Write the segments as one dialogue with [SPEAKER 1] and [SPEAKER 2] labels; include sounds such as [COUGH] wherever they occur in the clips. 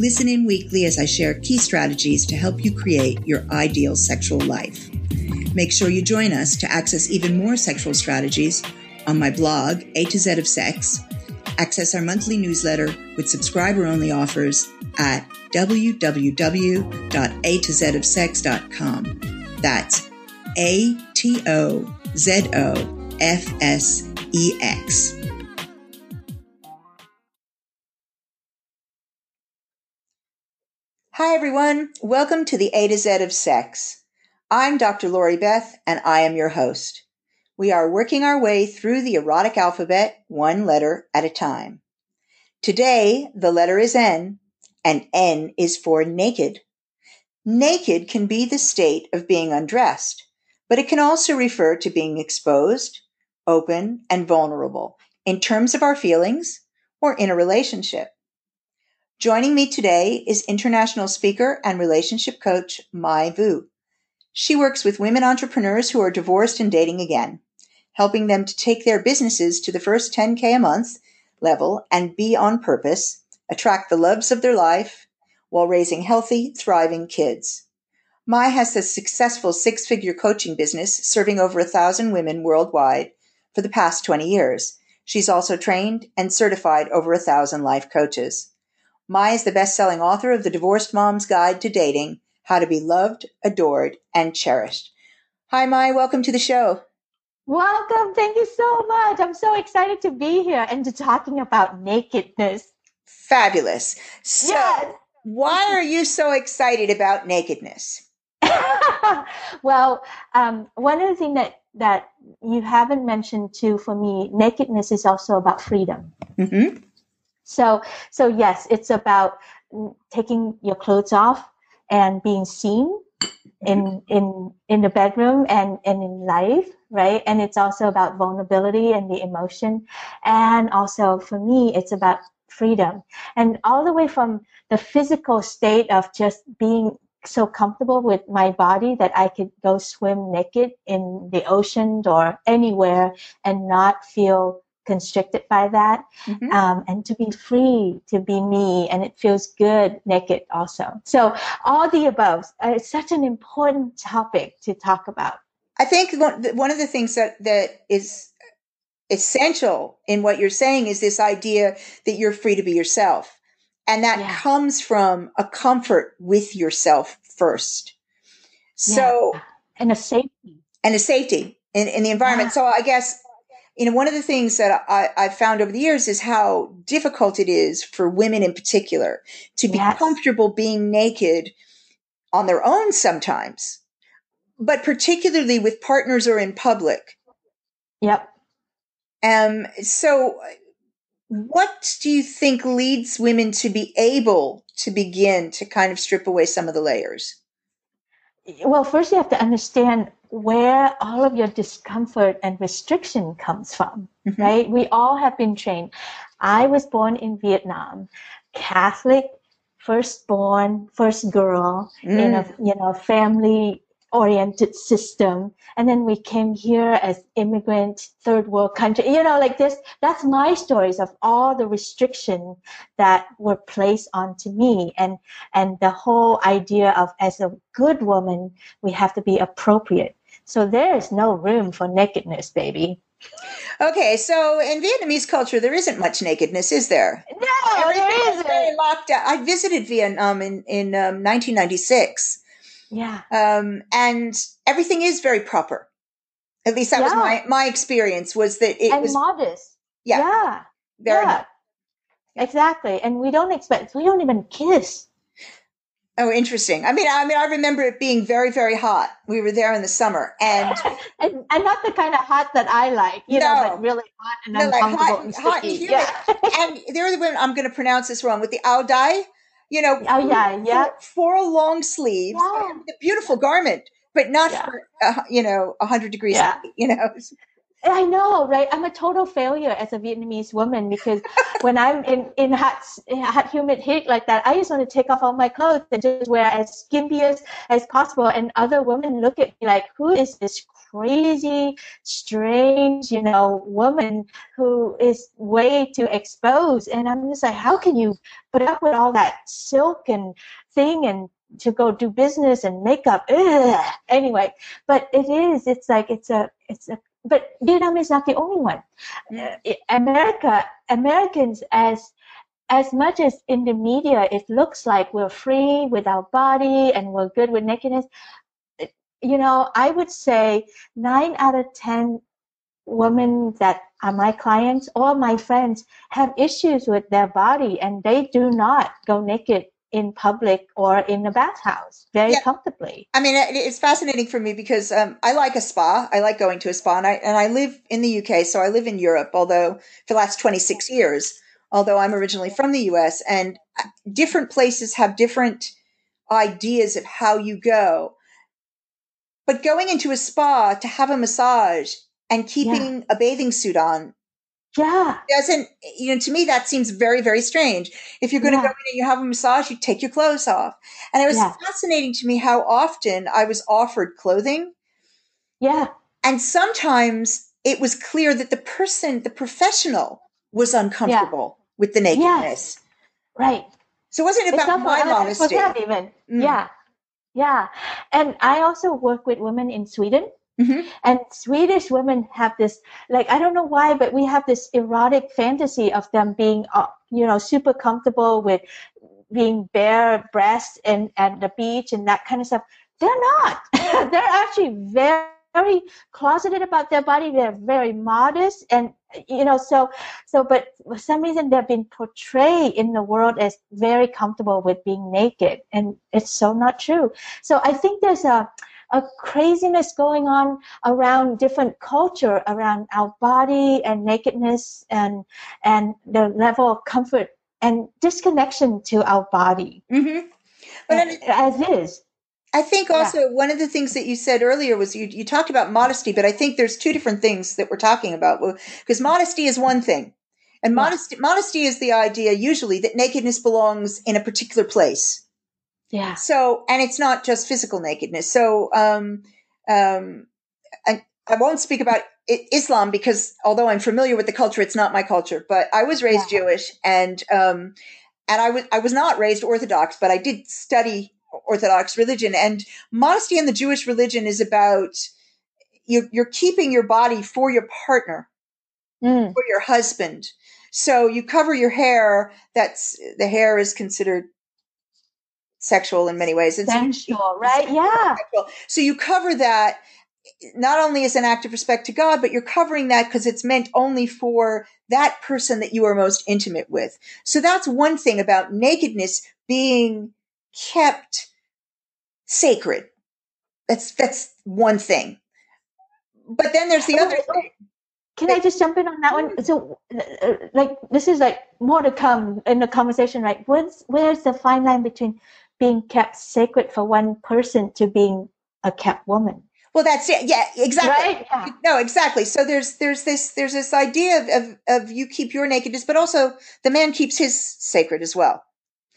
[SPEAKER 1] Listen in weekly as I share key strategies to help you create your ideal sexual life. Make sure you join us to access even more sexual strategies on my blog, A to Z of Sex. Access our monthly newsletter with subscriber only offers at www.atozofsex.com. That's A T O Z O F S E X. Hi, everyone. Welcome to the A to Z of Sex. I'm Dr. Lori Beth, and I am your host. We are working our way through the erotic alphabet one letter at a time. Today, the letter is N, and N is for naked. Naked can be the state of being undressed, but it can also refer to being exposed, open, and vulnerable in terms of our feelings or in a relationship. Joining me today is international speaker and relationship coach Mai Vu. She works with women entrepreneurs who are divorced and dating again, helping them to take their businesses to the first 10K a month level and be on purpose, attract the loves of their life while raising healthy, thriving kids. Mai has a successful six figure coaching business serving over a thousand women worldwide for the past 20 years. She's also trained and certified over a thousand life coaches. Mai is the best-selling author of The Divorced Mom's Guide to Dating, How to Be Loved, Adored, and Cherished. Hi, Mai. Welcome to the show.
[SPEAKER 2] Welcome. Thank you so much. I'm so excited to be here and to talking about nakedness.
[SPEAKER 1] Fabulous. So, yes. why are you so excited about nakedness? [LAUGHS]
[SPEAKER 2] well, um, one of the things that that you haven't mentioned too for me, nakedness is also about freedom. Mm-hmm. So, so yes, it's about taking your clothes off and being seen in in in the bedroom and and in life right? And it's also about vulnerability and the emotion. And also for me it's about freedom. And all the way from the physical state of just being so comfortable with my body that I could go swim naked in the ocean or anywhere and not feel constricted by that mm-hmm. um, and to be free to be me and it feels good naked also so all the above uh, it's such an important topic to talk about
[SPEAKER 1] i think one of the things that that is essential in what you're saying is this idea that you're free to be yourself and that yeah. comes from a comfort with yourself first so
[SPEAKER 2] yeah. and a safety
[SPEAKER 1] and a safety in, in the environment yeah. so i guess you know, one of the things that I, have found over the years is how difficult it is for women in particular to be yes. comfortable being naked on their own sometimes, but particularly with partners or in public.
[SPEAKER 2] Yep.
[SPEAKER 1] Um, so what do you think leads women to be able to begin to kind of strip away some of the layers?
[SPEAKER 2] Well, first you have to understand where all of your discomfort and restriction comes from, mm-hmm. right? We all have been trained. I was born in Vietnam, Catholic, firstborn, first girl mm. in a you know family oriented system and then we came here as immigrant third world country you know like this that's my stories of all the restriction that were placed onto me and and the whole idea of as a good woman we have to be appropriate so there is no room for nakedness, baby.
[SPEAKER 1] Okay, so in Vietnamese culture, there isn't much nakedness, is there?
[SPEAKER 2] No, Everything there isn't. Very
[SPEAKER 1] locked down. I visited Vietnam in in um, 1996.
[SPEAKER 2] Yeah,
[SPEAKER 1] um, and everything is very proper. At least that yeah. was my my experience. Was that it
[SPEAKER 2] and
[SPEAKER 1] was
[SPEAKER 2] modest?
[SPEAKER 1] Yeah,
[SPEAKER 2] yeah, very yeah. Exactly, and we don't expect. We don't even kiss.
[SPEAKER 1] Oh, interesting. I mean, I mean, I remember it being very, very hot. We were there in the summer, and [LAUGHS]
[SPEAKER 2] and, and not the kind of hot that I like, you no, know, but really hot and no, uncomfortable like hot, and, hot and.
[SPEAKER 1] Yeah. [LAUGHS] and there are the women. I'm going to pronounce this wrong with the ao dai. you know,
[SPEAKER 2] oh yeah, yeah,
[SPEAKER 1] a long sleeves, yeah. a beautiful garment, but not yeah. for uh, you know a hundred degrees. Yeah. You know.
[SPEAKER 2] I know, right? I'm a total failure as a Vietnamese woman because [LAUGHS] when I'm in in hot, hot humid heat like that, I just want to take off all my clothes and just wear as skimpy as, as possible. And other women look at me like, "Who is this crazy, strange, you know, woman who is way too exposed?" And I'm just like, "How can you put up with all that silk and thing and to go do business and makeup. Ugh. Anyway, but it is. It's like it's a it's a but Vietnam is not the only one. Uh, America, Americans, as as much as in the media it looks like we're free with our body and we're good with nakedness, you know, I would say nine out of ten women that are my clients or my friends have issues with their body and they do not go naked in public or in a bathhouse very yeah. comfortably.
[SPEAKER 1] I mean, it's fascinating for me because um, I like a spa. I like going to a spa, and I and I live in the UK, so I live in Europe. Although for the last twenty six years, although I'm originally from the US, and uh, different places have different ideas of how you go. But going into a spa to have a massage and keeping yeah. a bathing suit on
[SPEAKER 2] yeah.
[SPEAKER 1] Doesn't, you know, to me, that seems very, very strange. If you're going yeah. to go in and you have a massage, you take your clothes off. And it was yeah. fascinating to me how often I was offered clothing.
[SPEAKER 2] Yeah.
[SPEAKER 1] And sometimes it was clear that the person, the professional, was uncomfortable yeah. with the nakedness. Yes.
[SPEAKER 2] Right.
[SPEAKER 1] So it wasn't about my modesty.
[SPEAKER 2] Was that even? Mm. Yeah. Yeah. And I also work with women in Sweden Mm-hmm. And Swedish women have this, like, I don't know why, but we have this erotic fantasy of them being, uh, you know, super comfortable with being bare breasts and at the beach and that kind of stuff. They're not. [LAUGHS] They're actually very, very closeted about their body. They're very modest and, you know, so, so, but for some reason they've been portrayed in the world as very comfortable with being naked. And it's so not true. So I think there's a, a craziness going on around different culture around our body and nakedness and and the level of comfort and disconnection to our body
[SPEAKER 1] mm-hmm.
[SPEAKER 2] but as is
[SPEAKER 1] I think also yeah. one of the things that you said earlier was you, you talked about modesty, but I think there's two different things that we're talking about. Because modesty is one thing, and modesty modesty is the idea usually that nakedness belongs in a particular place.
[SPEAKER 2] Yeah.
[SPEAKER 1] So, and it's not just physical nakedness. So, um, um, I, I won't speak about Islam because although I'm familiar with the culture, it's not my culture. But I was raised yeah. Jewish, and um, and I was I was not raised Orthodox, but I did study Orthodox religion. And modesty in the Jewish religion is about you're, you're keeping your body for your partner, mm. for your husband. So you cover your hair. That's the hair is considered sexual in many ways.
[SPEAKER 2] It's sensual, right? Yeah.
[SPEAKER 1] Sexual. So you cover that not only as an act of respect to God, but you're covering that because it's meant only for that person that you are most intimate with. So that's one thing about nakedness being kept sacred. That's that's one thing. But then there's the other thing.
[SPEAKER 2] Can I just jump in on that one? So, uh, like, this is like more to come in the conversation, right? Where's where's the fine line between being kept sacred for one person to being a kept woman.
[SPEAKER 1] Well, that's it. Yeah, exactly. Right? Yeah. No, exactly. So there's there's this there's this idea of, of, of you keep your nakedness, but also the man keeps his sacred as well.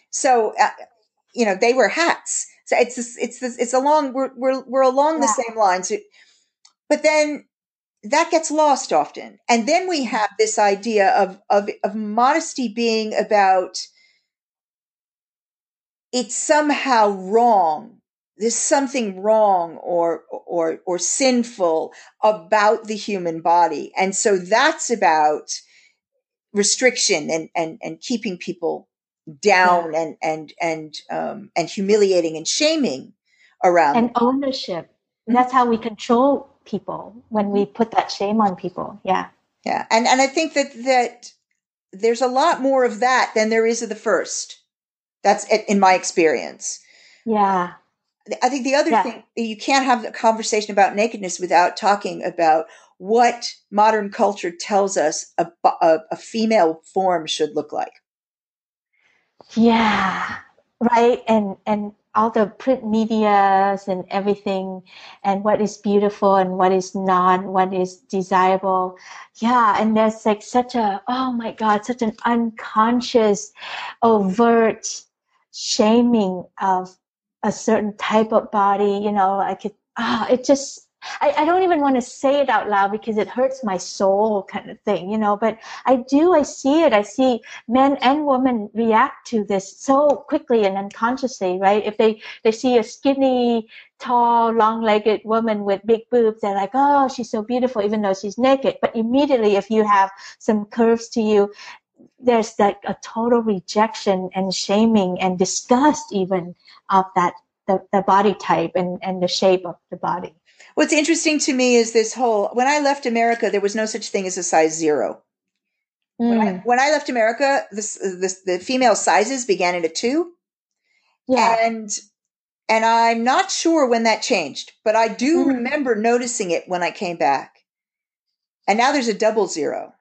[SPEAKER 1] So uh, you know they wear hats. So it's this, it's this, it's along we're we're we're along yeah. the same lines. But then that gets lost often, and then we have this idea of of of modesty being about it's somehow wrong. There's something wrong or or or sinful about the human body. And so that's about restriction and and and keeping people down yeah. and and and um and humiliating and shaming around
[SPEAKER 2] and ownership. Mm-hmm. that's how we control people when we put that shame on people. Yeah.
[SPEAKER 1] Yeah. And and i think that that there's a lot more of that than there is of the first that's in my experience.
[SPEAKER 2] Yeah.
[SPEAKER 1] I think the other yeah. thing you can't have a conversation about nakedness without talking about what modern culture tells us a, a, a female form should look like.
[SPEAKER 2] Yeah. right and and all the print medias and everything and what is beautiful and what is not what is desirable yeah and there's like such a oh my god such an unconscious overt shaming of a certain type of body you know i could ah it just I, I don't even want to say it out loud because it hurts my soul kind of thing, you know, but I do, I see it. I see men and women react to this so quickly and unconsciously, right? If they, they see a skinny, tall, long-legged woman with big boobs, they're like, oh, she's so beautiful, even though she's naked. But immediately, if you have some curves to you, there's like a total rejection and shaming and disgust even of that the, the body type and, and the shape of the body.
[SPEAKER 1] What's interesting to me is this whole when I left America, there was no such thing as a size zero. Mm. When, I, mm. when, I, left America, this, this, the female sizes began at a two. Yeah. And and I'm not sure when that changed, but I do mm. remember noticing it when I came back. And now there's a double zero.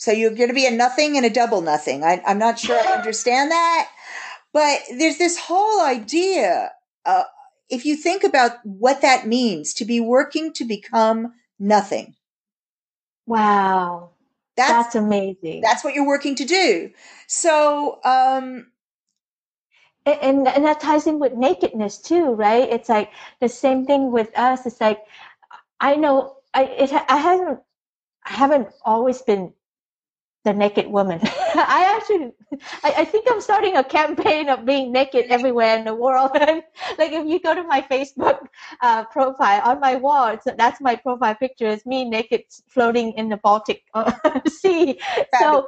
[SPEAKER 1] So you're going to be a nothing and a double nothing. I, am not sure I [LAUGHS] understand that, but there's this whole idea uh, if you think about what that means to be working to become nothing.
[SPEAKER 2] Wow. That's, that's amazing.
[SPEAKER 1] That's what you're working to do. So, um,
[SPEAKER 2] and, and that ties in with nakedness too, right? It's like the same thing with us. It's like, I know I, it, I haven't, I haven't always been the naked woman. [LAUGHS] I actually, I, I, think I'm starting a campaign of being naked everywhere in the world. [LAUGHS] like if you go to my Facebook uh, profile on my wall, that's my profile picture. It's me naked floating in the Baltic uh, [LAUGHS] Sea. So,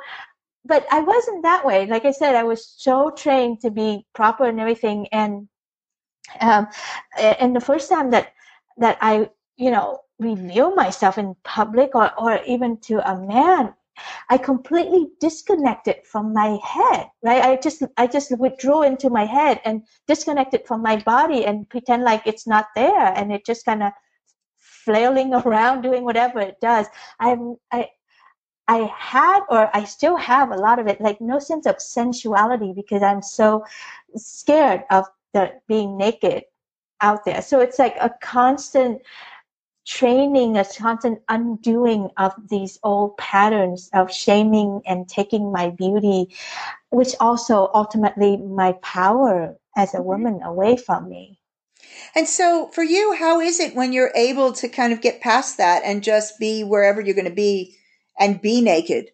[SPEAKER 2] but I wasn't that way. Like I said, I was so trained to be proper and everything. And um, and the first time that that I, you know, reveal myself in public or, or even to a man I completely disconnected from my head, right? I just I just withdrew into my head and disconnected from my body and pretend like it's not there, and it just kind of flailing [LAUGHS] around doing whatever it does. I'm I I had or I still have a lot of it, like no sense of sensuality because I'm so scared of the being naked out there. So it's like a constant training a constant undoing of these old patterns of shaming and taking my beauty, which also ultimately my power as a mm-hmm. woman away from me.
[SPEAKER 1] And so for you, how is it when you're able to kind of get past that and just be wherever you're going to be and be naked?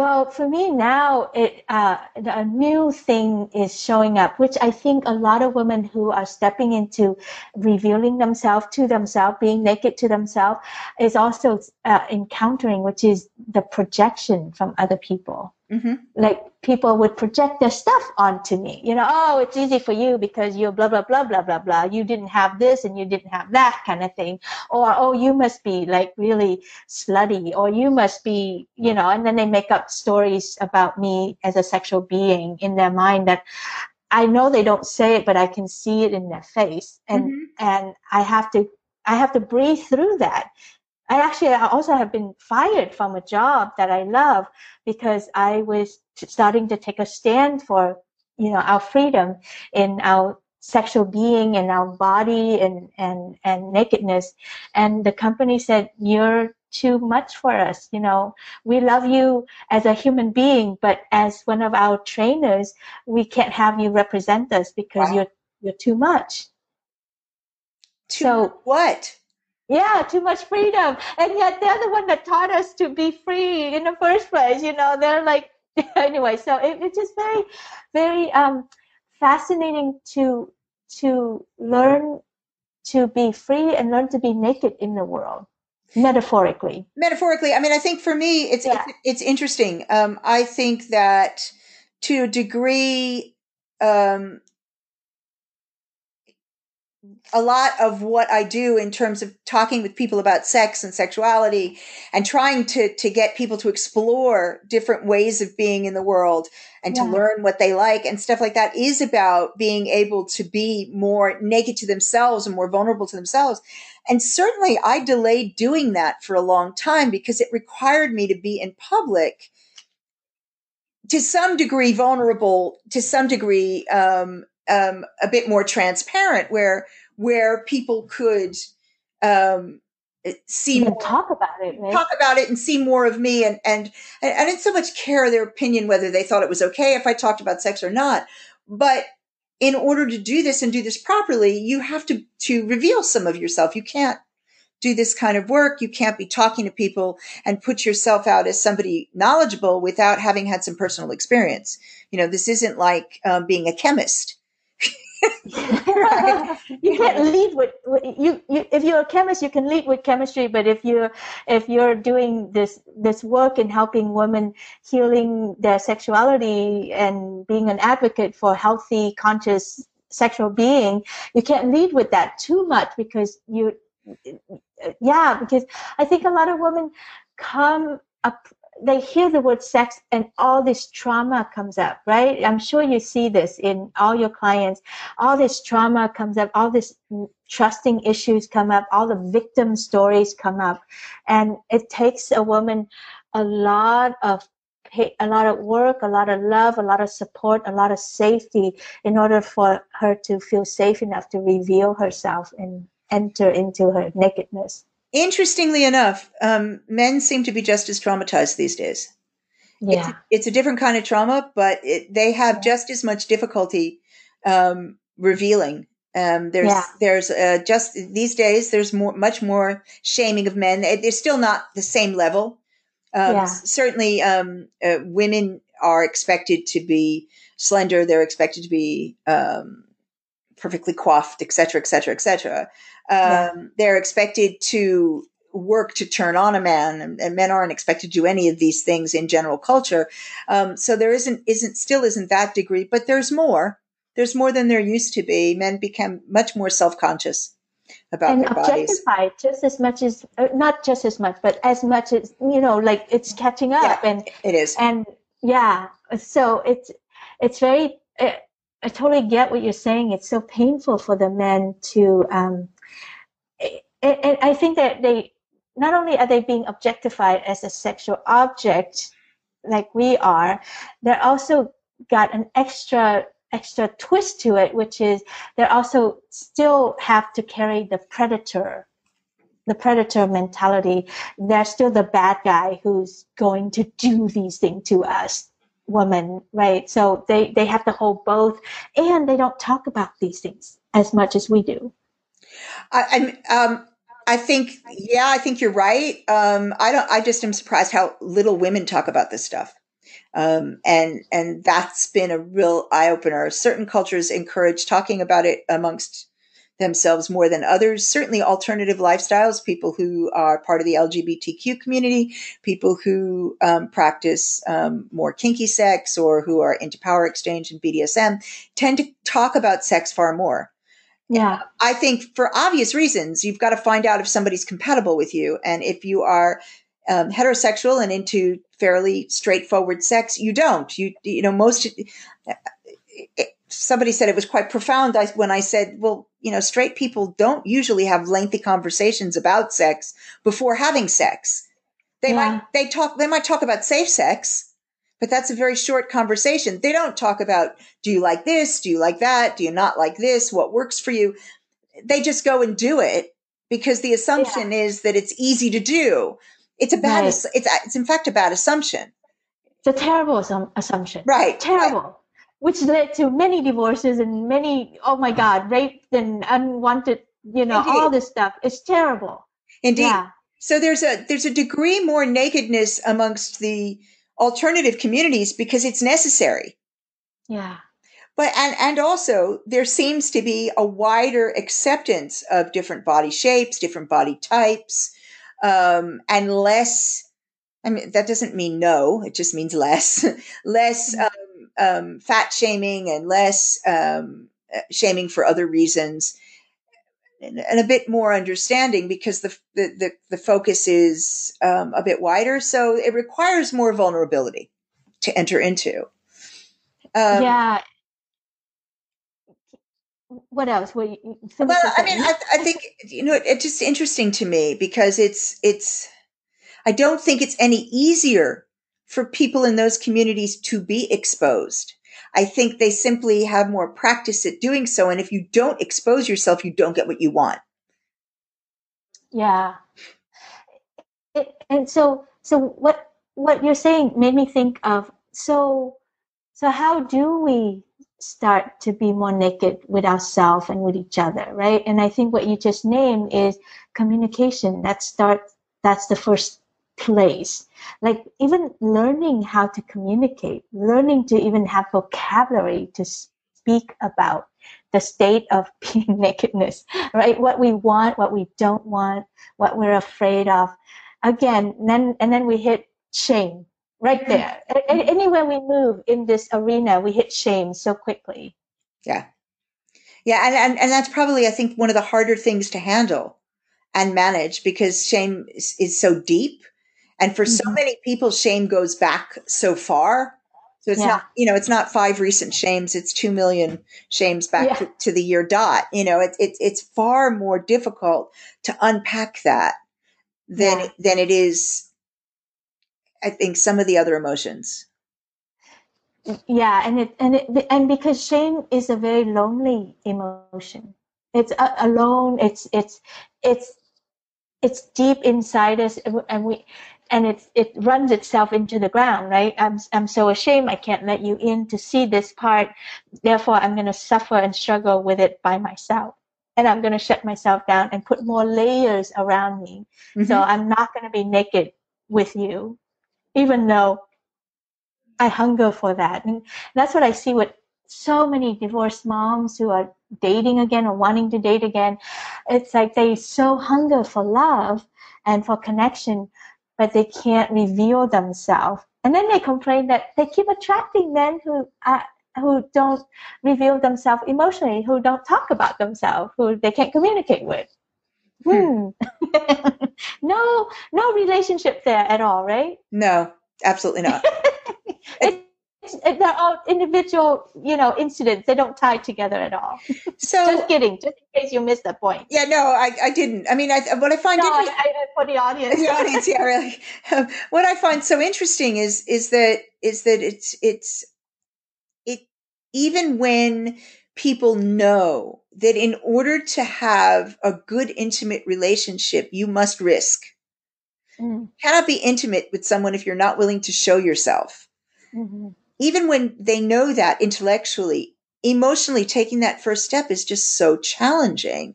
[SPEAKER 2] Well, for me now, it uh, a new thing is showing up, which I think a lot of women who are stepping into revealing themselves to themselves, being naked to themselves, is also uh, encountering, which is the projection from other people. Mm-hmm. Like people would project their stuff onto me. You know, oh, it's easy for you because you're blah blah blah blah blah blah. You didn't have this and you didn't have that kind of thing. Or oh, you must be like really slutty, or you must be, you know. And then they make up stories about me as a sexual being in their mind that I know they don't say it, but I can see it in their face, and mm-hmm. and I have to I have to breathe through that I actually I also have been fired from a job that I love because I was starting to take a stand for you know our freedom in our sexual being and our body and and and nakedness. And the company said you're too much for us you know. We love you as a human being but as one of our trainers we can't have you represent us because wow. you're you're too much.
[SPEAKER 1] Too so what
[SPEAKER 2] yeah, too much freedom. And yet they're the one that taught us to be free in the first place. You know, they're like, [LAUGHS] anyway, so it, it's just very, very um, fascinating to to learn to be free and learn to be naked in the world metaphorically
[SPEAKER 1] metaphorically i mean i think for me it's yeah. it's, it's, interesting um, i think that to a degree um, a lot of what I do in terms of talking with people about sex and sexuality and trying to to get people to explore different ways of being in the world and yeah. to learn what they like and stuff like that is about being able to be more naked to themselves and more vulnerable to themselves. And certainly I delayed doing that for a long time because it required me to be in public to some degree vulnerable, to some degree um, um, a bit more transparent, where where people could um, see
[SPEAKER 2] more, talk about it, right?
[SPEAKER 1] talk about it, and see more of me, and and and I didn't so much care their opinion whether they thought it was okay if I talked about sex or not, but in order to do this and do this properly, you have to to reveal some of yourself. You can't do this kind of work. You can't be talking to people and put yourself out as somebody knowledgeable without having had some personal experience. You know, this isn't like um, being a chemist. [LAUGHS]
[SPEAKER 2] right? you can't lead with, you, you if you're a chemist you can lead with chemistry but if you're if you're doing this this work in helping women healing their sexuality and being an advocate for healthy conscious sexual being you can't lead with that too much because you yeah, because I think a lot of women come up, they hear the word sex and all this trauma comes up, right? I'm sure you see this in all your clients. All this trauma comes up, all this trusting issues come up, all the victim stories come up. And it takes a woman a lot of a lot of work, a lot of love, a lot of support, a lot of safety in order for her to feel safe enough to reveal herself and enter into her nakedness.
[SPEAKER 1] Interestingly enough, um, men seem to be just as traumatized these days.
[SPEAKER 2] Yeah.
[SPEAKER 1] It's, it's a different kind of trauma, but it, they have just as much difficulty um, revealing. Um, there's yeah. there's uh, just these days there's more much more shaming of men. They're still not the same level. Um, yeah. Certainly, um, uh, women are expected to be slender. They're expected to be um, perfectly coiffed, et cetera, et cetera, et cetera. Yeah. Um, they're expected to work to turn on a man, and, and, men aren't expected to do any of these things in general culture. Um, so there isn't isn't still isn't that degree, but there's more. There's more than there used to be. Men become much more self conscious about
[SPEAKER 2] and
[SPEAKER 1] their
[SPEAKER 2] objectified
[SPEAKER 1] bodies.
[SPEAKER 2] just as much as uh, not just as much, but as much as you know, like it's catching up,
[SPEAKER 1] yeah,
[SPEAKER 2] and
[SPEAKER 1] it is,
[SPEAKER 2] and yeah, so it's it's very. It, I totally get what you're saying. It's so painful for the men to um, and I think that they not only are they being objectified as a sexual object like we are, they're also got an extra extra twist to it, which is they're also still have to carry the predator the predator mentality. They're still the bad guy who's going to do these things to us women, right? So they, they have to hold both and they don't talk about these things as much as we do.
[SPEAKER 1] I, um, I think, yeah, I think you're right. Um, I don't. I just am surprised how little women talk about this stuff, um, and and that's been a real eye opener. Certain cultures encourage talking about it amongst themselves more than others. Certainly, alternative lifestyles, people who are part of the LGBTQ community, people who um, practice um, more kinky sex or who are into power exchange and BDSM, tend to talk about sex far more.
[SPEAKER 2] Yeah.
[SPEAKER 1] I think for obvious reasons, you've got to find out if somebody's compatible with you. And if you are um, heterosexual and into fairly straightforward sex, you don't. You, you know, most, somebody said it was quite profound when I said, well, you know, straight people don't usually have lengthy conversations about sex before having sex. They yeah. might, they talk, they might talk about safe sex, but that's a very short conversation. They don't talk about, do you like this? Do you like that? Do you not like this? What works for you? They just go and do it because the assumption yeah. is that it's easy to do. It's a bad, right. it's, it's in fact a bad assumption.
[SPEAKER 2] It's a terrible assumption.
[SPEAKER 1] Right.
[SPEAKER 2] Terrible.
[SPEAKER 1] Right.
[SPEAKER 2] Which led to many divorces and many, oh my God, rape and unwanted, you know, Indeed. all this stuff. It's terrible.
[SPEAKER 1] Indeed. Yeah. So there's a there's a degree more nakedness amongst the alternative communities because it's necessary.
[SPEAKER 2] Yeah.
[SPEAKER 1] But and and also there seems to be a wider acceptance of different body shapes, different body types, um, and less. I mean, that doesn't mean no; it just means less, [LAUGHS] less mm-hmm. um, um, fat shaming and less um, uh, shaming for other reasons and, a bit more understanding because the the the, the focus is um, a bit wider, so it requires more vulnerability to enter into.
[SPEAKER 2] Um, yeah. What else? What you,
[SPEAKER 1] well, I mean, I, I, think you know it, it's just interesting to me because it's it's. I don't think it's any easier for people in those communities to be exposed. I think they simply have more practice at doing so. And if you don't expose yourself, you don't get what you want.
[SPEAKER 2] Yeah. It, and so, so what, what you're saying made me think of, so, so how do we start to be more naked with ourselves and with each other, right? And I think what you just named is communication. That start, that's the first place. Like even learning how to communicate, learning to even have vocabulary to speak about the state of [LAUGHS] being nakedness, right? What we want, what we don't want, what we're afraid of. Again, then, and then we hit shame right there. Anywhere we move in this arena, we hit shame so quickly.
[SPEAKER 1] Yeah. Yeah. And, and, and that's probably, I think, one of the harder things to handle and manage because shame is, is so deep. And for mm-hmm. so many people, shame goes back so far. So it's yeah. not, you know, it's not five recent shames. It's 2 million shames back yeah. to, to, the year dot. You know, it's, it's, it's far more difficult to unpack that than, yeah. than it is I think some of the other emotions.
[SPEAKER 2] Yeah, and it and it and because shame is a very lonely emotion. It's uh, alone. It's it's it's it's deep inside us, and we and it it runs itself into the ground. Right? I'm I'm so ashamed. I can't let you in to see this part. Therefore, I'm going to suffer and struggle with it by myself and I'm going to shut myself down and put more layers around me. Mm-hmm. So I'm not going to be naked with you even though I hunger for that. And that's what I see with so many divorced moms who are dating again or wanting to date again. It's like they so hunger for love and for connection, but they can't reveal themselves. And then they complain that they keep attracting men who are, who don't reveal themselves emotionally, who don't talk about themselves, who they can't communicate with. Hmm. [LAUGHS] no, no relationship there at all, right?
[SPEAKER 1] No, absolutely not. [LAUGHS]
[SPEAKER 2] it, they're all individual, you know, incidents. They don't tie together at all. So just kidding, just in case you missed that point.
[SPEAKER 1] Yeah, no, I, I didn't. I mean, I, what I find
[SPEAKER 2] no, I, I, for the audience,
[SPEAKER 1] the audience, yeah, really. Um, what I find so interesting is is that is that it's it's it even when people know that in order to have a good intimate relationship, you must risk. Mm. cannot be intimate with someone if you're not willing to show yourself. Mm-hmm. Even when they know that intellectually, emotionally taking that first step is just so challenging.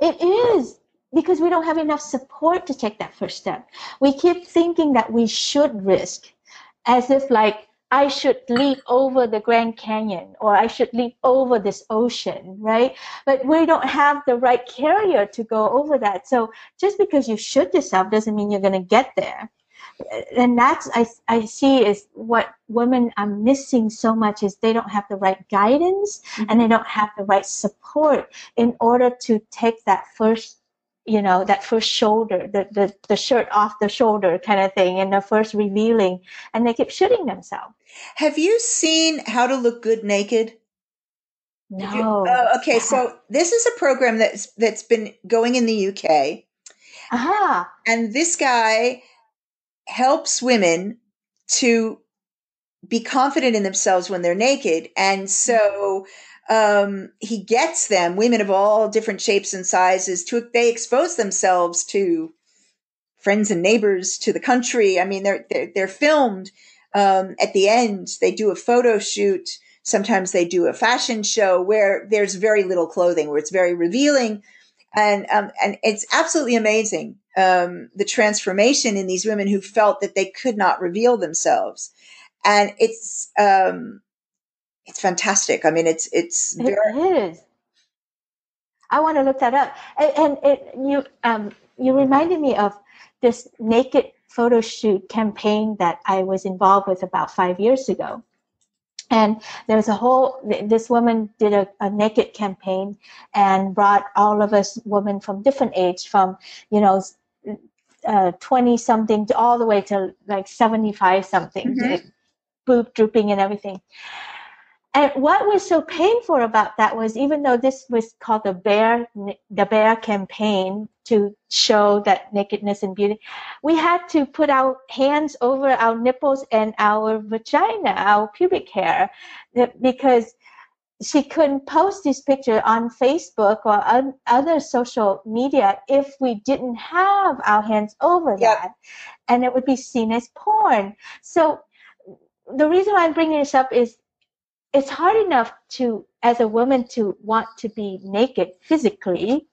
[SPEAKER 2] It is because we don't have enough support to take that first step. We keep thinking that we should risk as if like I should leap over the Grand Canyon or I should leap over this ocean, right? But we don't have the right carrier to go over that. So just because you should yourself doesn't mean you're going to get there. And that's, I, I see is what women are missing so much is they don't have the right guidance mm-hmm. and they don't have the right support in order to take that first you know that first shoulder the, the the shirt off the shoulder kind of thing and the first revealing. And they keep shooting themselves.
[SPEAKER 1] Have you seen how to look good naked?
[SPEAKER 2] No
[SPEAKER 1] you, oh, okay so [LAUGHS] this is a program that's that's been going in the uk
[SPEAKER 2] uh-huh.
[SPEAKER 1] and this guy helps women to be confident in themselves when they're naked and so um, he gets them, women of all different shapes and sizes, to they expose themselves to friends and neighbors, to the country. I mean, they're they're, they're filmed. Um, at the end, they do a photo shoot. Sometimes they do a fashion show where there's very little clothing, where it's very revealing, and um, and it's absolutely amazing um, the transformation in these women who felt that they could not reveal themselves, and it's um, it's fantastic. I mean, it's it's
[SPEAKER 2] very- it is. I want to look that up. And, and it, you um, you reminded me of this naked photo shoot campaign that I was involved with about five years ago. And there was a whole, this woman did a, a naked campaign and brought all of us women from different age, from, you know, uh, 20 something to all the way to like 75 something, mm-hmm. boob drooping and everything. And what was so painful about that was even though this was called the bare, the bare campaign, to show that nakedness and beauty, we had to put our hands over our nipples and our vagina, our pubic hair, because she couldn't post this picture on Facebook or on other social media if we didn't have our hands over yep. that, and it would be seen as porn. So the reason why I'm bringing this up is it's hard enough to, as a woman, to want to be naked physically.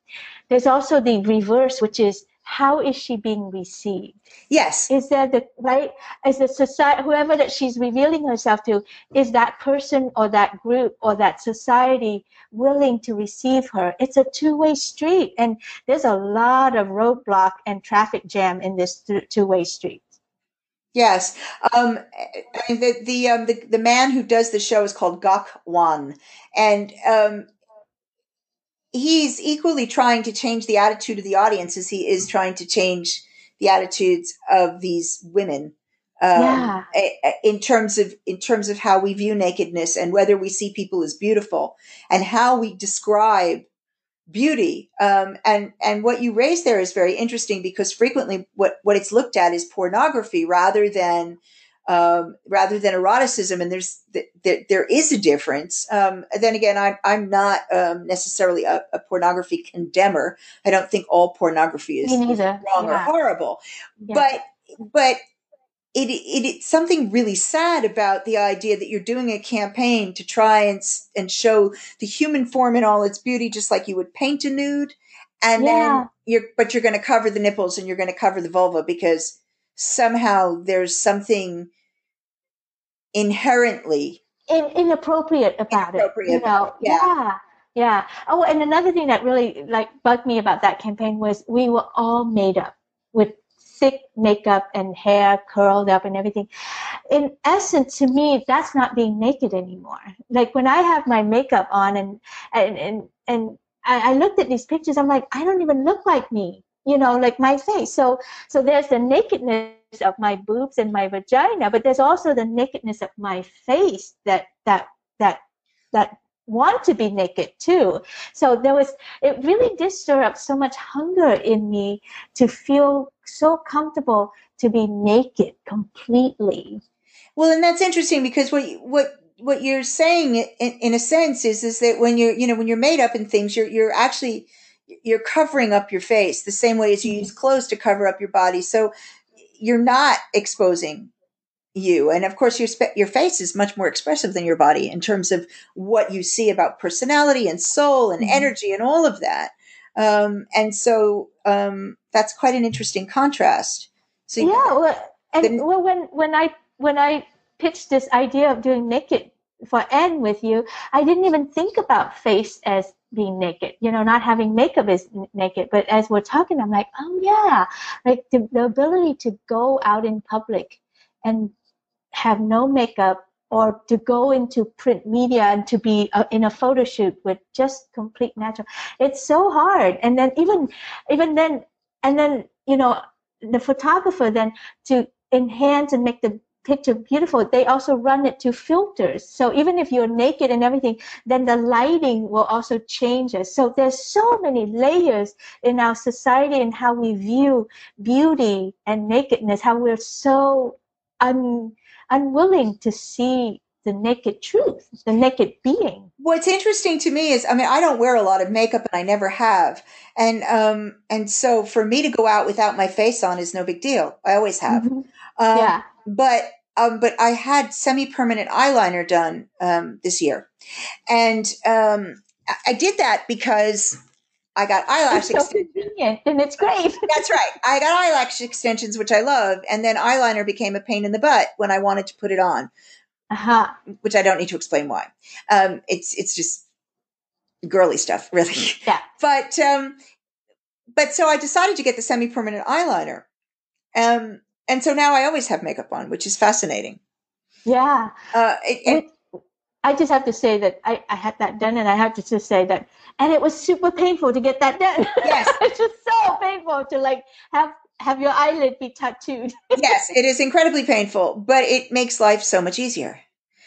[SPEAKER 2] There's also the reverse, which is how is she being received?
[SPEAKER 1] Yes.
[SPEAKER 2] Is there the right? Is the society, whoever that she's revealing herself to, is that person or that group or that society willing to receive her? It's a two-way street, and there's a lot of roadblock and traffic jam in this two-way street.
[SPEAKER 1] Yes, um, the the, um, the the man who does the show is called Gok Wan, and um, he's equally trying to change the attitude of the audience as he is trying to change the attitudes of these women. Um, yeah. in terms of in terms of how we view nakedness and whether we see people as beautiful and how we describe beauty. Um, and and what you raise there is very interesting because frequently what what it's looked at is pornography rather than um, rather than eroticism. And there's there, there is a difference. Um, then again, I'm I'm not um, necessarily a, a, pornography condemner. I don't think all pornography is wrong yeah. or horrible, yeah. but but it, it, it's something really sad about the idea that you're doing a campaign to try and and show the human form in all its beauty, just like you would paint a nude, and yeah. then you're but you're going to cover the nipples and you're going to cover the vulva because somehow there's something inherently
[SPEAKER 2] In, inappropriate about inappropriate it. You know, yeah. yeah. Yeah. Oh, and another thing that really like bugged me about that campaign was we were all made up with thick makeup and hair curled up and everything. In essence, to me, that's not being naked anymore. Like when I have my makeup on and and and, and I, I looked at these pictures, I'm like, I don't even look like me. You know, like my face. So so there's the nakedness of my boobs and my vagina, but there's also the nakedness of my face that that that that want to be naked too. So there was, it really did stir up so much hunger in me to feel so comfortable to be naked completely.
[SPEAKER 1] Well, and that's interesting because what what what you're saying in, in a sense is is that when you're you know when you're made up in things, you're you're actually you're covering up your face the same way as you use clothes to cover up your body. So you're not exposing you and of course your spe- your face is much more expressive than your body in terms of what you see about personality and soul and mm-hmm. energy and all of that um, and so um, that's quite an interesting contrast
[SPEAKER 2] so yeah well, and the, well when when i when i pitched this idea of doing naked for N with you i didn't even think about face as being naked. You know not having makeup is naked but as we're talking i'm like oh yeah. Like the, the ability to go out in public and have no makeup or to go into print media and to be uh, in a photo shoot with just complete natural it's so hard. And then even even then and then you know the photographer then to enhance and make the picture beautiful they also run it to filters so even if you're naked and everything then the lighting will also change us so there's so many layers in our society and how we view beauty and nakedness how we're so un unwilling to see the naked truth, the naked being.
[SPEAKER 1] What's interesting to me is, I mean, I don't wear a lot of makeup, and I never have, and um, and so for me to go out without my face on is no big deal. I always have. Mm-hmm. Um, yeah. But um, but I had semi-permanent eyeliner done um, this year, and um, I did that because I got eyelash
[SPEAKER 2] it's so convenient and it's great. [LAUGHS]
[SPEAKER 1] That's right. I got eyelash extensions, which I love, and then eyeliner became a pain in the butt when I wanted to put it on. Uh-huh. Which I don't need to explain why. Um, it's it's just girly stuff, [LAUGHS] really.
[SPEAKER 2] Yeah.
[SPEAKER 1] But um, but so I decided to get the semi-permanent eyeliner, um, and so now I always have makeup on, which is fascinating.
[SPEAKER 2] Yeah. Uh, it, I just have to say that I, I had that done, and I have to just say that, and it was super painful to get that done.
[SPEAKER 1] Yes, [LAUGHS]
[SPEAKER 2] it's just so painful to like have have your eyelid be tattooed. [LAUGHS]
[SPEAKER 1] yes, it is incredibly painful, but it makes life so much easier.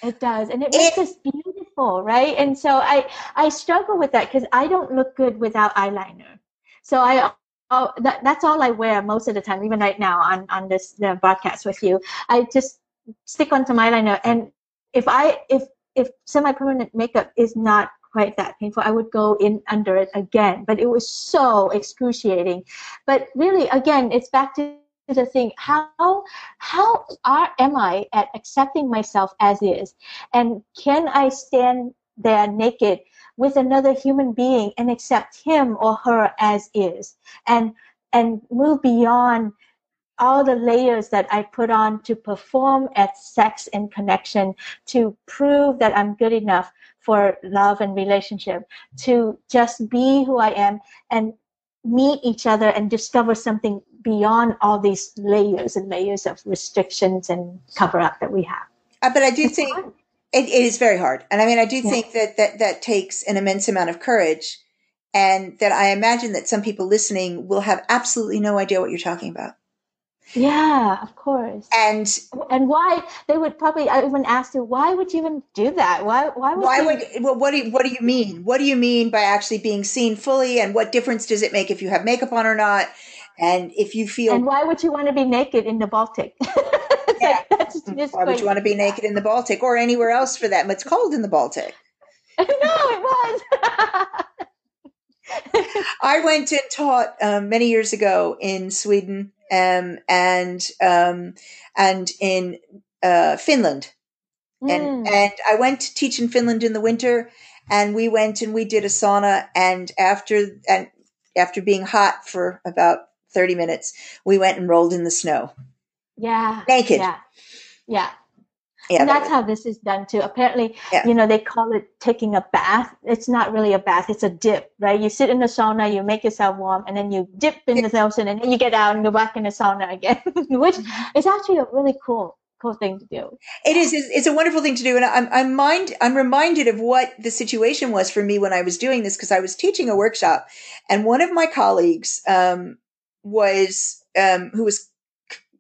[SPEAKER 2] It does, and it makes us beautiful, right? And so I I struggle with that because I don't look good without eyeliner. So I Oh, that, that's all I wear most of the time, even right now on, on this the broadcast with you. I just stick onto my liner. And if I, if, if semi-permanent makeup is not quite that painful, I would go in under it again. But it was so excruciating. But really, again, it's back to the thing how how are am i at accepting myself as is and can i stand there naked with another human being and accept him or her as is and and move beyond all the layers that I put on to perform at sex and connection to prove that I'm good enough for love and relationship to just be who I am and meet each other and discover something beyond all these layers and layers of restrictions and cover up that we have.
[SPEAKER 1] Uh, but I do think it, it is very hard. And I mean, I do yeah. think that, that that takes an immense amount of courage and that I imagine that some people listening will have absolutely no idea what you're talking about.
[SPEAKER 2] Yeah, of course.
[SPEAKER 1] And
[SPEAKER 2] and why they would probably I even ask you why would you even do that? Why why would
[SPEAKER 1] why
[SPEAKER 2] you...
[SPEAKER 1] would well what do you, what do you mean? What do you mean by actually being seen fully? And what difference does it make if you have makeup on or not? And if you feel
[SPEAKER 2] and why would you want to be naked in the Baltic? [LAUGHS]
[SPEAKER 1] yeah. Like, why would you want to be naked in the Baltic or anywhere else for that? It's cold in the Baltic. [LAUGHS]
[SPEAKER 2] no, it was. [LAUGHS]
[SPEAKER 1] I went and taught um, many years ago in Sweden um, and um, and in uh, Finland, mm. and and I went to teach in Finland in the winter, and we went and we did a sauna, and after and after being hot for about thirty minutes, we went and rolled in the snow.
[SPEAKER 2] Yeah,
[SPEAKER 1] naked.
[SPEAKER 2] Yeah, yeah. Yeah, and that's how this is done too. Apparently, yeah. you know, they call it taking a bath. It's not really a bath; it's a dip, right? You sit in the sauna, you make yourself warm, and then you dip in the ocean, and then you get out and go back in the sauna again, [LAUGHS] which mm-hmm. is actually a really cool, cool thing to do.
[SPEAKER 1] It is. It's a wonderful thing to do, and I'm I'm mind I'm reminded of what the situation was for me when I was doing this because I was teaching a workshop, and one of my colleagues um, was um, who was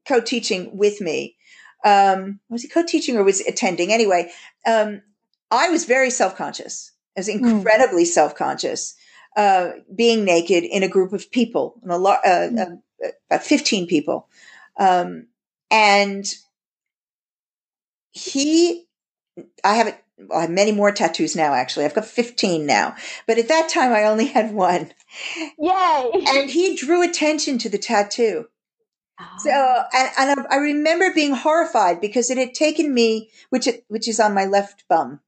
[SPEAKER 1] co-teaching with me um, was he co-teaching or was attending? Anyway, um, I was very self-conscious. I was hmm. incredibly mm. self-conscious, uh, being naked in a group of people, a lot, uh, mm. uh, about 15 people. Um, and he, I have, I have many more tattoos now, actually. I've got 15 now. But at that time, I only had one.
[SPEAKER 2] Yay.
[SPEAKER 1] And he drew attention to the tattoo. So, oh. and, and I remember being horrified because it had taken me, which it, which is on my left bum,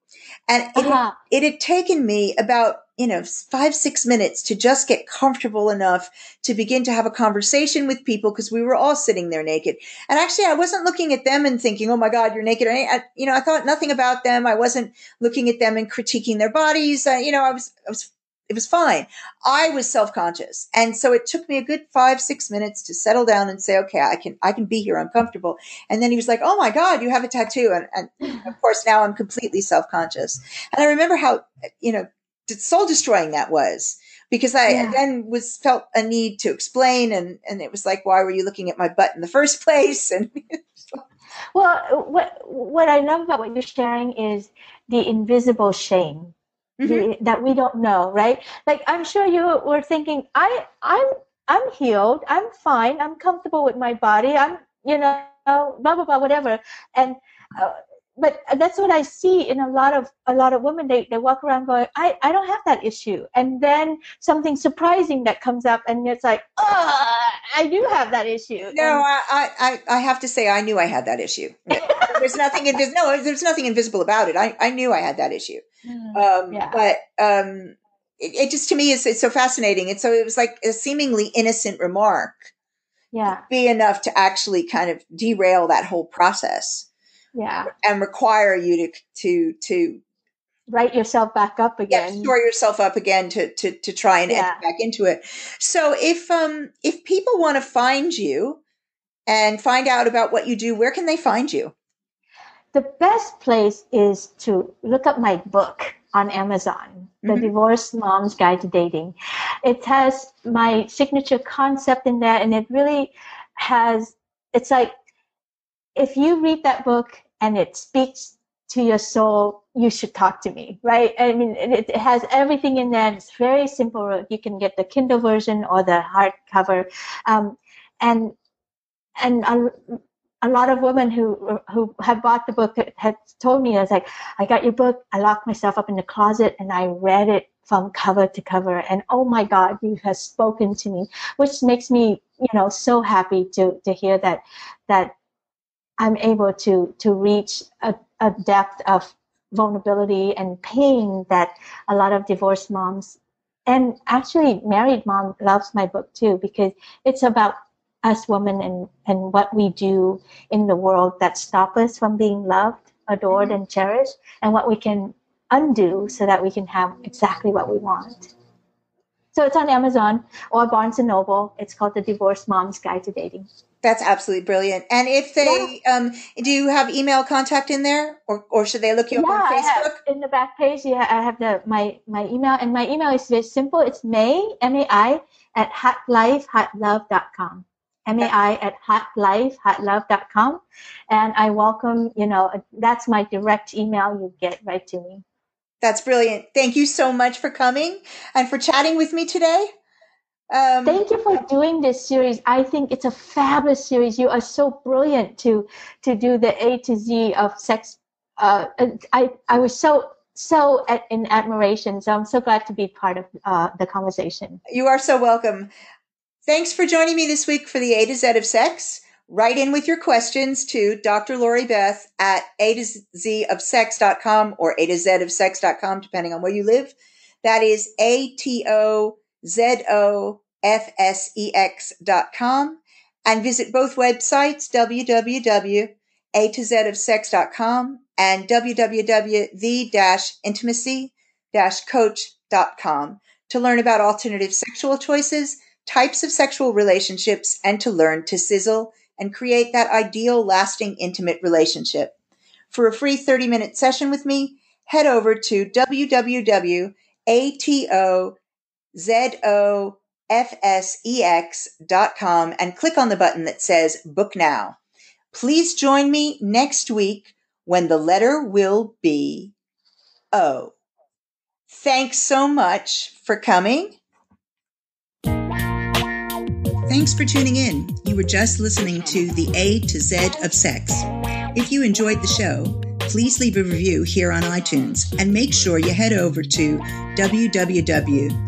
[SPEAKER 1] and it, uh-huh. had, it had taken me about you know five six minutes to just get comfortable enough to begin to have a conversation with people because we were all sitting there naked. And actually, I wasn't looking at them and thinking, "Oh my God, you're naked." I, you know, I thought nothing about them. I wasn't looking at them and critiquing their bodies. Uh, you know, I was I was it was fine. I was self-conscious. And so it took me a good five, six minutes to settle down and say, okay, I can, I can be here. I'm comfortable. And then he was like, Oh my God, you have a tattoo. And, and of [LAUGHS] course now I'm completely self-conscious. And I remember how, you know, soul destroying that was because I yeah. then was felt a need to explain. And, and it was like, why were you looking at my butt in the first [LAUGHS] place? And
[SPEAKER 2] well, what, what I love about what you're sharing is the invisible shame mm-hmm. that we don't know, right? Like I'm sure you were thinking, I I'm I'm healed, I'm fine, I'm comfortable with my body, I'm you know blah blah blah whatever, and uh, but that's what I see in a lot of a lot of women. They they walk around going, I I don't have that issue, and then something surprising that comes up, and it's like, oh, I do have that issue.
[SPEAKER 1] No, and, I, I I have to say I knew I had that issue. [LAUGHS] there's nothing there's no there's nothing invisible about it. I I knew I had that issue, mm, um, yeah. but um, it, it, just to me is it's so fascinating. And so it was like a seemingly innocent remark.
[SPEAKER 2] Yeah,
[SPEAKER 1] be enough to actually kind of derail that whole process
[SPEAKER 2] yeah
[SPEAKER 1] and require you to to to
[SPEAKER 2] right yourself back up again
[SPEAKER 1] yeah, store yourself up again to to to try and yeah. enter back into it so if um if people want to find you and find out about what you do where can they find you
[SPEAKER 2] the best place is to look up my book on Amazon, The mm-hmm. Divorced Mom's Guide to Dating. It has my signature concept in there, and it really has, it's like if you read that book and it speaks to your soul, you should talk to me, right? I mean, it, it, has everything in there. It's very simple. You can get the Kindle version or the hardcover. Um, and, and a, lot of women who, who have bought the book had told me, I was like, I got your book. I locked myself up in the closet and I read it from cover to cover. And oh my God, you have spoken to me, which makes me, you know, so happy to, to hear that, that I'm able to, to reach a, a depth of vulnerability and pain that a lot of divorced moms and actually married mom loves my book too because it's about us women and, and what we do in the world that stop us from being loved, adored, mm-hmm. and cherished, and what we can undo so that we can have exactly what we want. So it's on Amazon or Barnes and Noble. It's called The Divorced Mom's Guide to Dating.
[SPEAKER 1] That's absolutely brilliant. And if they, yeah. um, do you have email contact in there, or, or should they look you up on Facebook?
[SPEAKER 2] in the back page, yeah, I have the my my email, and my email is very simple. It's Mai M A I at hotlifehotlove.com. M A I at hotlifehotlove.com, and I welcome. You know, that's my direct email. You get right to me.
[SPEAKER 1] That's brilliant. Thank you so much for coming and for chatting with me today.
[SPEAKER 2] Um, Thank you for doing this series. I think it's a fabulous series. You are so brilliant to to do the A to Z of sex. Uh, I I was so so in admiration. So I'm so glad to be part of uh, the conversation.
[SPEAKER 1] You are so welcome. Thanks for joining me this week for the A to Z of sex. Write in with your questions to Dr. Lori Beth at A to Z of sex.com or A to Z of sex.com, depending on where you live. That is A T O Z-O-F-S-E-X dot com and visit both websites, www a to z of sex.com and www.the-intimacy-coach.com to learn about alternative sexual choices, types of sexual relationships, and to learn to sizzle and create that ideal, lasting, intimate relationship. For a free 30 minute session with me, head over to www.ato Z-O-F-S-E-X dot com and click on the button that says book now. Please join me next week when the letter will be O. Thanks so much for coming. Thanks for tuning in. You were just listening to the A to Z of Sex. If you enjoyed the show, please leave a review here on iTunes and make sure you head over to www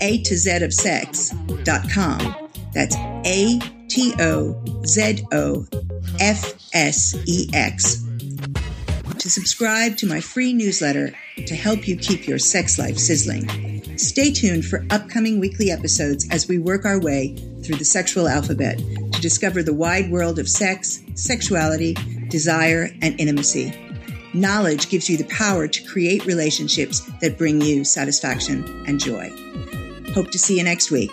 [SPEAKER 1] a to z of sex.com. That's A T O Z O F S E X. Subscribe to my free newsletter to help you keep your sex life sizzling. Stay tuned for upcoming weekly episodes as we work our way through the sexual alphabet to discover the wide world of sex, sexuality, desire, and intimacy. Knowledge gives you the power to create relationships that bring you satisfaction and joy. Hope to see you next week.